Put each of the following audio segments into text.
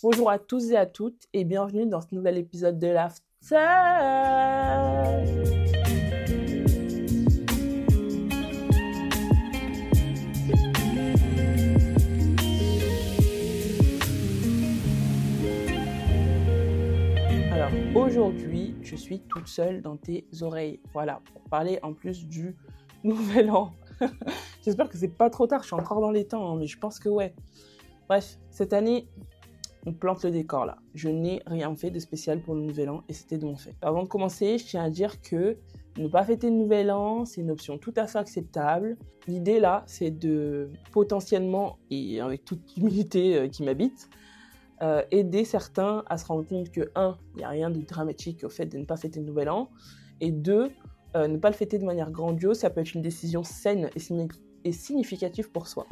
Bonjour à tous et à toutes et bienvenue dans ce nouvel épisode de l'After. Alors aujourd'hui, je suis toute seule dans tes oreilles. Voilà, pour parler en plus du nouvel an. J'espère que c'est pas trop tard, je suis encore dans les temps, hein, mais je pense que ouais. Bref, cette année, on plante le décor là. Je n'ai rien fait de spécial pour le nouvel an et c'était de mon fait. Avant de commencer, je tiens à dire que ne pas fêter le nouvel an, c'est une option tout à fait acceptable. L'idée là, c'est de potentiellement, et avec toute l'humilité euh, qui m'habite, euh, aider certains à se rendre compte que, un, il n'y a rien de dramatique au fait de ne pas fêter le nouvel an, et deux, euh, ne pas le fêter de manière grandiose, ça peut être une décision saine et, et significative pour soi.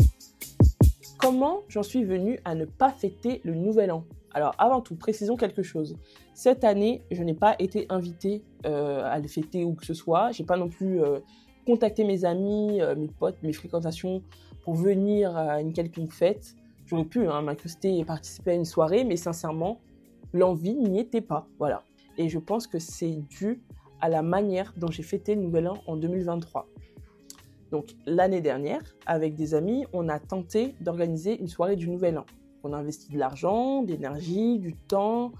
Comment j'en suis venue à ne pas fêter le nouvel an Alors avant tout, précisons quelque chose. Cette année, je n'ai pas été invitée euh, à le fêter où que ce soit. J'ai pas non plus euh, contacté mes amis, mes potes, mes fréquentations pour venir à une quelconque fête. J'aurais pu hein, m'incruster et participer à une soirée, mais sincèrement, l'envie n'y était pas. Voilà. Et je pense que c'est dû à la manière dont j'ai fêté le Nouvel An en 2023. Donc l'année dernière, avec des amis, on a tenté d'organiser une soirée du Nouvel An. On a investi de l'argent, de l'énergie, du temps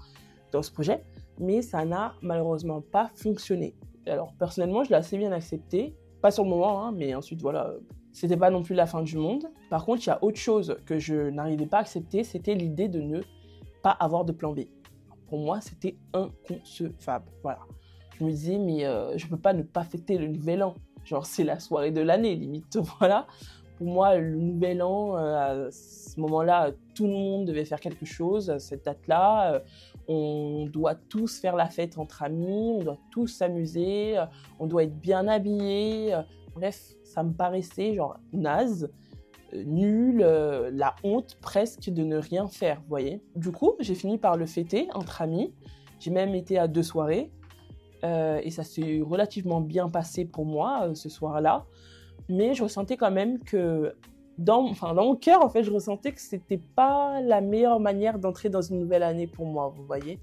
dans ce projet, mais ça n'a malheureusement pas fonctionné. Alors personnellement, je l'ai assez bien accepté, pas sur le moment, hein, mais ensuite voilà, c'était pas non plus la fin du monde. Par contre, il y a autre chose que je n'arrivais pas à accepter, c'était l'idée de ne pas avoir de plan B. Pour moi, c'était inconcevable. Voilà. Je me disais, mais euh, je peux pas ne pas fêter le nouvel an. Genre, c'est la soirée de l'année, limite. Voilà. Pour moi, le nouvel an, euh, à ce moment-là, tout le monde devait faire quelque chose à cette date-là. Euh, on doit tous faire la fête entre amis, on doit tous s'amuser, on doit être bien habillé. Bref, ça me paraissait genre naze, euh, nul, euh, la honte presque de ne rien faire, vous voyez. Du coup, j'ai fini par le fêter entre amis. J'ai même été à deux soirées euh, et ça s'est relativement bien passé pour moi ce soir-là. Mais je ressentais quand même que dans, mon cœur, en fait, je ressentais que c'était pas la meilleure manière d'entrer dans une nouvelle année pour moi, vous voyez.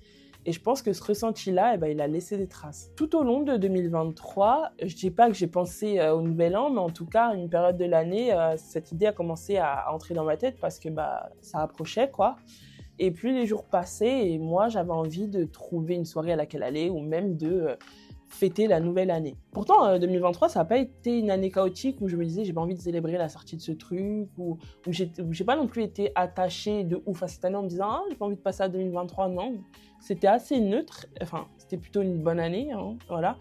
Et je pense que ce ressenti-là, eh ben, il a laissé des traces. Tout au long de 2023, je dis pas que j'ai pensé euh, au nouvel an, mais en tout cas, à une période de l'année, euh, cette idée a commencé à, entrer dans ma tête parce que bah, ça approchait, quoi. Et plus les jours passaient, et moi, j'avais envie de trouver une soirée à laquelle aller, ou même de euh, fêter la nouvelle année. Pourtant, 2023, ça n'a pas été une année chaotique où je me disais j'ai pas envie de célébrer la sortie de ce truc, ou où j'ai pas non plus été attachée de ouf à cette année en me disant ah, j'ai pas envie de passer à 2023. Non, c'était assez neutre. Enfin, c'était plutôt une bonne année, hein, voilà.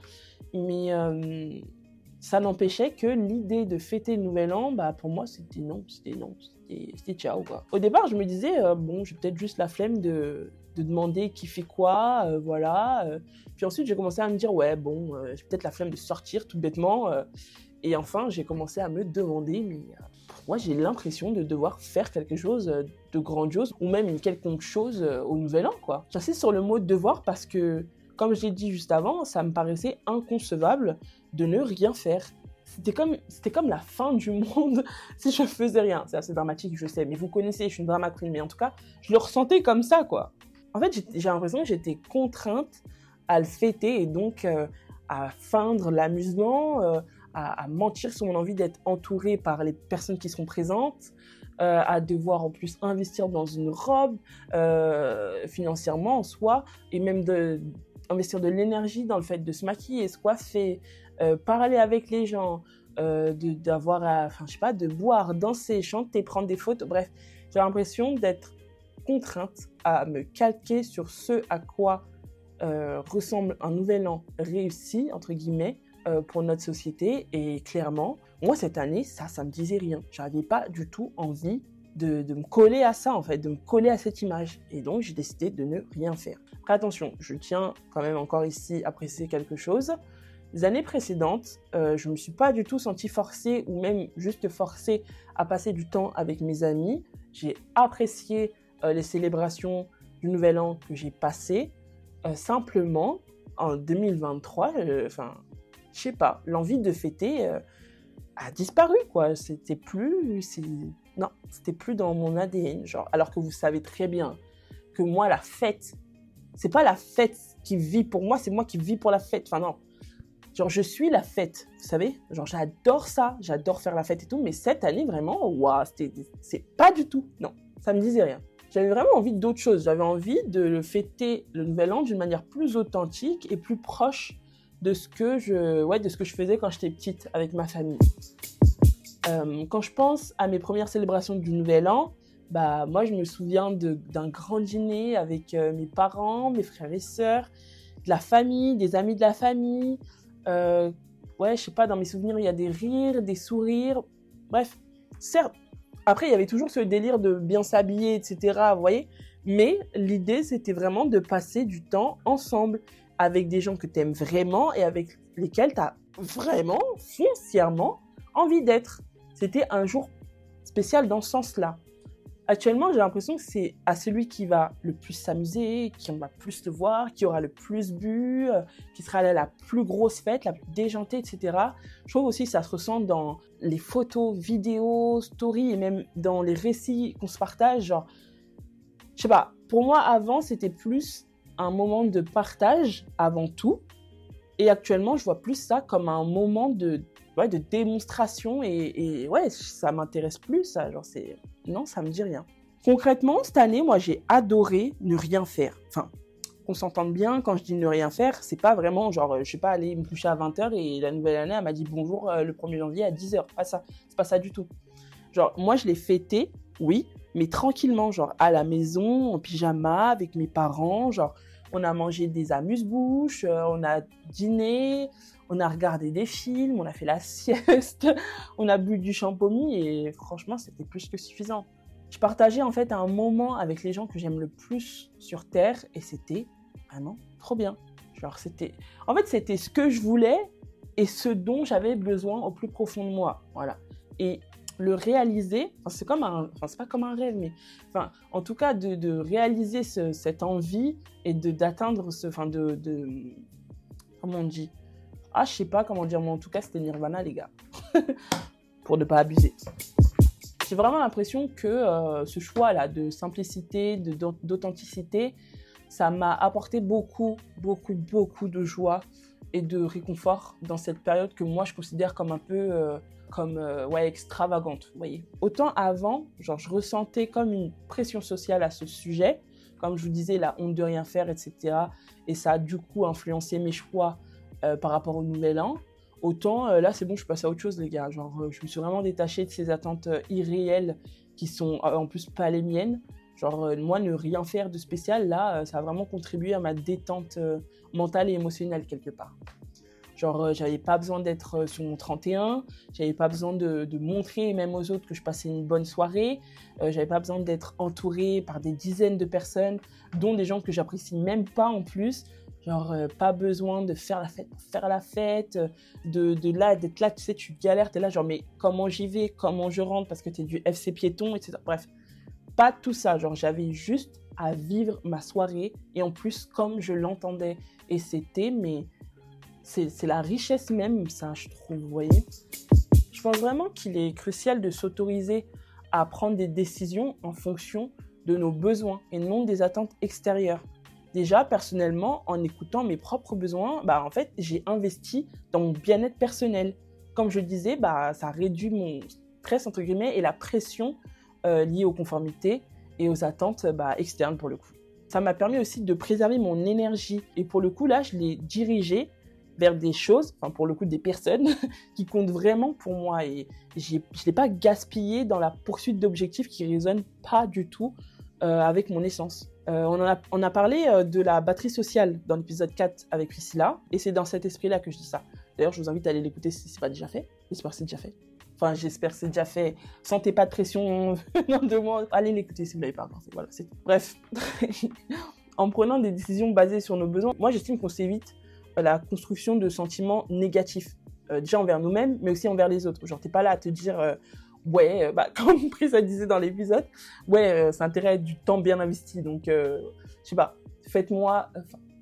Mais euh, ça n'empêchait que l'idée de fêter le nouvel an, bah, pour moi, c'était non, c'était non, c'était ciao, quoi. Au départ, je me disais, euh, bon, j'ai peut-être juste la flemme de, de, demander qui fait quoi, euh, voilà. Puis ensuite, j'ai commencé à me dire, ouais, bon, j'ai peut-être la flemme de sortir, tout bêtement. et enfin, j'ai commencé à me demander, mais moi, j'ai l'impression de devoir faire quelque chose de grandiose ou même une quelconque chose au nouvel an, quoi. J'insiste sur le mot devoir parce que, comme je l'ai dit juste avant, ça me paraissait inconcevable de ne rien faire. C'était comme, c'était comme la fin du monde si je faisais rien. C'est assez dramatique, je sais, mais vous connaissez, je suis une drama mais en tout cas, je le ressentais comme ça, quoi. En fait, j'ai l'impression que j'étais contrainte à le fêter et donc euh, à feindre l'amusement, euh, à, mentir sur mon envie d'être entourée par les personnes qui seront présentes, euh, à devoir en plus investir dans une robe financièrement en soi, et même de investir de l'énergie dans le fait de se maquiller, se coiffer, euh, parler avec les gens, d'avoir, enfin je sais pas, de boire, danser, chanter, prendre des photos, bref, j'ai l'impression d'être contrainte à me calquer sur ce à quoi ressemble un nouvel an réussi, entre guillemets, euh, pour notre société. Et clairement, moi, cette année, ça, ça me disait rien. J'avais pas du tout envie de, me coller à ça, en fait, de me coller à cette image. Et donc, j'ai décidé de ne rien faire. Après, attention, je tiens quand même encore ici à préciser quelque chose. Les années précédentes, euh, je me suis pas du tout sentie forcée ou même juste forcée à passer du temps avec mes amis. J'ai apprécié euh, les célébrations du Nouvel An que j'ai passées. Euh, simplement, en 2023, enfin, je sais pas, l'envie de fêter a disparu, quoi. C'était plus, non, c'était plus dans mon ADN, genre. Alors que vous savez très bien que moi, la fête, c'est pas la fête qui vit pour moi, c'est moi qui vis pour la fête. Enfin, non. Genre, je suis la fête, vous savez? Genre, j'adore ça, j'adore faire la fête et tout, mais cette année, vraiment, waouh, c'est pas du tout. Non, ça me disait rien. J'avais vraiment envie d'autre chose. J'avais envie de le fêter le nouvel an d'une manière plus authentique et plus proche de ce que je, ouais, de ce que je faisais quand j'étais petite avec ma famille. Euh, quand je pense à mes premières célébrations du nouvel an, bah moi je me souviens d'un grand dîner avec euh, mes parents, mes frères et sœurs, de la famille, des amis de la famille. Euh, ouais, je sais pas, dans mes souvenirs il y a des rires, des sourires. Bref, certes, après, il y avait toujours ce délire de bien s'habiller, etc. Vous voyez Mais l'idée, c'était vraiment de passer du temps ensemble avec des gens que tu aimes vraiment et avec lesquels tu as vraiment, foncièrement envie d'être. C'était un jour spécial dans ce sens-là. Actuellement, j'ai l'impression que c'est à celui qui va le plus s'amuser, qui en va plus te voir, qui aura le plus bu, euh, qui sera à la plus grosse fête, la plus déjantée, etc. Je trouve aussi que ça se ressent dans les photos, vidéos, stories et même dans les récits qu'on se partage. Genre, je sais pas, pour moi, avant, c'était plus un moment de partage avant tout. Et actuellement, je vois plus ça comme un moment de, de démonstration. Et, ouais, ça m'intéresse plus, ça. Genre, c'est non, ça me dit rien. Concrètement, cette année, moi, j'ai adoré ne rien faire. Enfin, qu'on s'entende bien, quand je dis ne rien faire, c'est pas vraiment genre, je sais pas, aller me coucher à 20h et la nouvelle année, elle m'a dit bonjour euh, le 1er janvier à 10h. Pas ça. C'est pas ça du tout. Genre, moi, je l'ai fêté, oui, mais tranquillement, genre, à la maison, en pyjama, avec mes parents, genre, on a mangé des amuse-bouches, euh, on a dîné, on a regardé des films, on a fait la sieste, on a bu du champomis et franchement, c'était plus que suffisant. Je partageais en fait un moment avec les gens que j'aime le plus sur Terre et c'était vraiment trop bien. Genre, c'était. En fait, c'était ce que je voulais et ce dont j'avais besoin au plus profond de moi. Voilà. Et le réaliser, c'est comme un, enfin c'est pas comme un rêve, mais enfin en tout cas de, réaliser cette envie et d'atteindre ce, enfin de, de, comment on dit, ah, je sais pas comment dire, mais en tout cas, c'était Nirvana, les gars. Pour ne pas abuser. J'ai vraiment l'impression que euh, ce choix-là de simplicité, d'authenticité, ça m'a apporté beaucoup, beaucoup, beaucoup de joie et de réconfort dans cette période que moi je considère comme un peu euh, comme euh, ouais extravagante, vous voyez. Autant avant, genre je ressentais comme une pression sociale à ce sujet, comme je vous disais la honte de rien faire, etc. Et ça a du coup influencé mes choix euh, par rapport au nouvel an, autant euh, là c'est bon, je passe à autre chose les gars. Genre, euh, je me suis vraiment détachée de ces attentes irréelles qui sont en plus pas les miennes. Genre, moi, ne rien faire de spécial, là, ça a vraiment contribué à ma détente mentale et émotionnelle quelque part. Genre, j'avais pas besoin d'être sur mon 31, j'avais pas besoin de, de, montrer même aux autres que je passais une bonne soirée, j'avais pas besoin d'être entourée par des dizaines de personnes, dont des gens que j'apprécie même pas en plus. Genre, euh, pas besoin de faire la fête faire la fête, de, de là, d'être là, tu sais, tu galères, t'es là, genre, mais comment j'y vais, comment je rentre? Parce que t'es du FC piéton, etc. Bref, pas tout ça. Genre, j'avais juste à vivre ma soirée et en plus, comme je l'entendais. Et c'était, mais c'est la richesse même, ça, je trouve, vous voyez. Je pense vraiment qu'il est crucial de s'autoriser à prendre des décisions en fonction de nos besoins et non des attentes extérieures. Déjà, personnellement, en écoutant mes propres besoins, bah, en fait, j'ai investi dans mon bien-être personnel. Comme je disais, bah, ça réduit mon stress, entre guillemets, et la pression euh, liée aux conformités et aux attentes bah, externes, pour le coup. Ça m'a permis aussi de préserver mon énergie. Et pour le coup, là, je l'ai dirigée vers des choses, enfin pour le coup des personnes qui comptent vraiment pour moi et je ne l'ai pas gaspillé dans la poursuite d'objectifs qui résonnent pas du tout euh, avec mon essence. Euh, on, a, parlé euh, de la batterie sociale dans l'épisode 4 avec Priscilla, et c'est dans cet esprit-là que je dis ça. D'ailleurs, je vous invite à aller l'écouter si ce n'est pas déjà fait. J'espère que c'est déjà fait. Enfin, j'espère que c'est déjà fait. Sentez pas de pression de moi. Allez l'écouter si vous l'avez pas encore Voilà, c'est Bref. en prenant des décisions basées sur nos besoins, moi, j'estime qu'on s'évite la construction de sentiments négatifs. déjà envers nous-mêmes, mais aussi envers les autres. Genre, t'es pas là à te dire ouais, euh, bah, comme Pris disait dans l'épisode, ouais, euh, ça intérêt du temps bien investi. Donc, euh, je sais pas, faites-moi,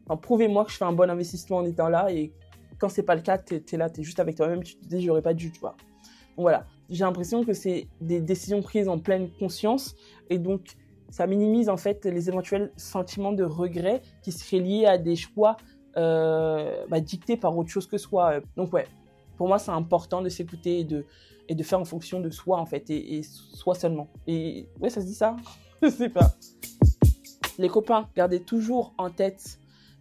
enfin, prouvez-moi que je fais un bon investissement en étant là. Et quand c'est pas le cas, t'es es là, t'es juste avec toi-même, tu te dis, j'aurais pas dû, tu vois. Donc voilà, j'ai l'impression que c'est des décisions prises en pleine conscience. Et donc, ça minimise en fait les éventuels sentiments de regret qui seraient liés à des choix euh, bah, dictés par autre chose que soi. Donc ouais, pour moi c'est important de s'écouter et de, et de faire en fonction de soi en fait, et, soi seulement. Et ouais, ça se dit ça? Je sais pas. Les copains, gardez toujours en tête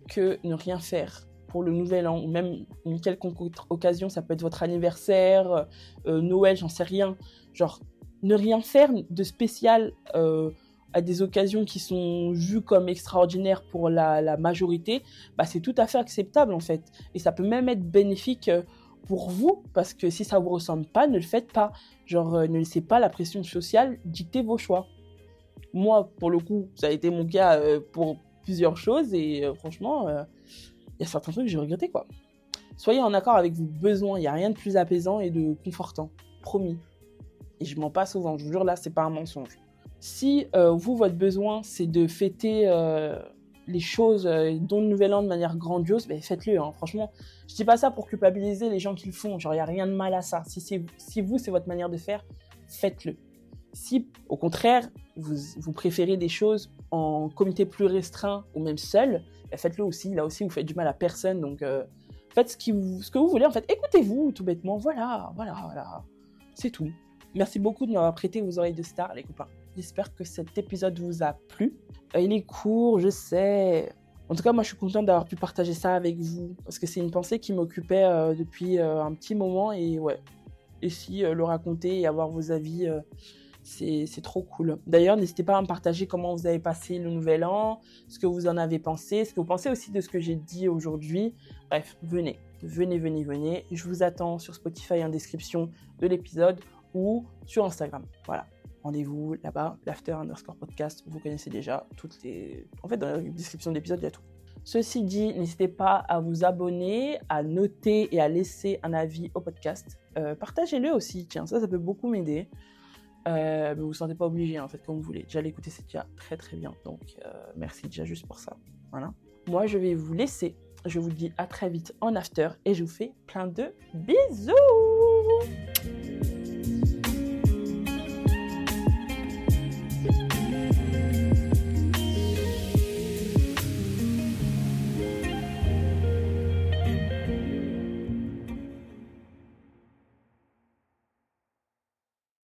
que ne rien faire pour le nouvel an ou même une quelconque occasion, ça peut être votre anniversaire, euh, Noël, j'en sais rien. Genre, ne rien faire de spécial euh, à des occasions qui sont vues comme extraordinaires pour la, majorité, bah, c'est tout à fait acceptable en fait. Et ça peut même être bénéfique euh, pour vous, parce que si ça vous ressemble pas, ne le faites pas. Genre, ne laissez pas la pression sociale dicter vos choix. Moi, pour le coup, ça a été mon cas pour plusieurs choses et franchement, il y a certains trucs que j'ai regretté quoi. Soyez en accord avec vos besoins, il n'y a rien de plus apaisant et de confortant. Promis. Et je m'en passe souvent, je vous jure là, c'est pas un mensonge. Si euh, vous, votre besoin, c'est de fêter euh, les choses, euh, dont le nouvel an de manière grandiose, ben faites-le. Hein. Franchement, je dis pas ça pour culpabiliser les gens qui le font. Il n'y a rien de mal à ça. Si, vous, c'est votre manière de faire, faites-le. Si, au contraire, vous, préférez des choses en comité plus restreint ou même seul, faites-le aussi. Là aussi, vous faites du mal à personne. Donc, euh, faites ce, ce que vous voulez. En fait, écoutez-vous tout bêtement. Voilà, voilà, voilà. C'est tout. Merci beaucoup de m'avoir prêté vos oreilles de star, les copains. J'espère que cet épisode vous a plu. Euh, il est court, je sais. En tout cas, moi, je suis contente d'avoir pu partager ça avec vous. Parce que c'est une pensée qui m'occupait euh, depuis un petit moment. Et ouais. Et si le raconter et avoir vos avis c'est trop cool. D'ailleurs, n'hésitez pas à me partager comment vous avez passé le nouvel an, ce que vous en avez pensé, ce que vous pensez aussi de ce que j'ai dit aujourd'hui. Bref, venez, venez, venez, venez. Je vous attends sur Spotify en description de l'épisode ou sur Instagram. Voilà. Rendez-vous là-bas, l'after underscore podcast. Vous connaissez déjà toutes les. En fait, dans la description de l'épisode, il y a tout. Ceci dit, n'hésitez pas à vous abonner, à noter et à laisser un avis au podcast. Euh, partagez-le aussi, tiens, ça, ça peut beaucoup m'aider. Euh, mais vous ne vous sentez pas obligé, en fait, comme vous voulez. Déjà l'écouter, c'est déjà très très bien. Donc, euh, merci déjà juste pour ça. Voilà. Moi, je vais vous laisser. Je vous dis à très vite en after et je vous fais plein de bisous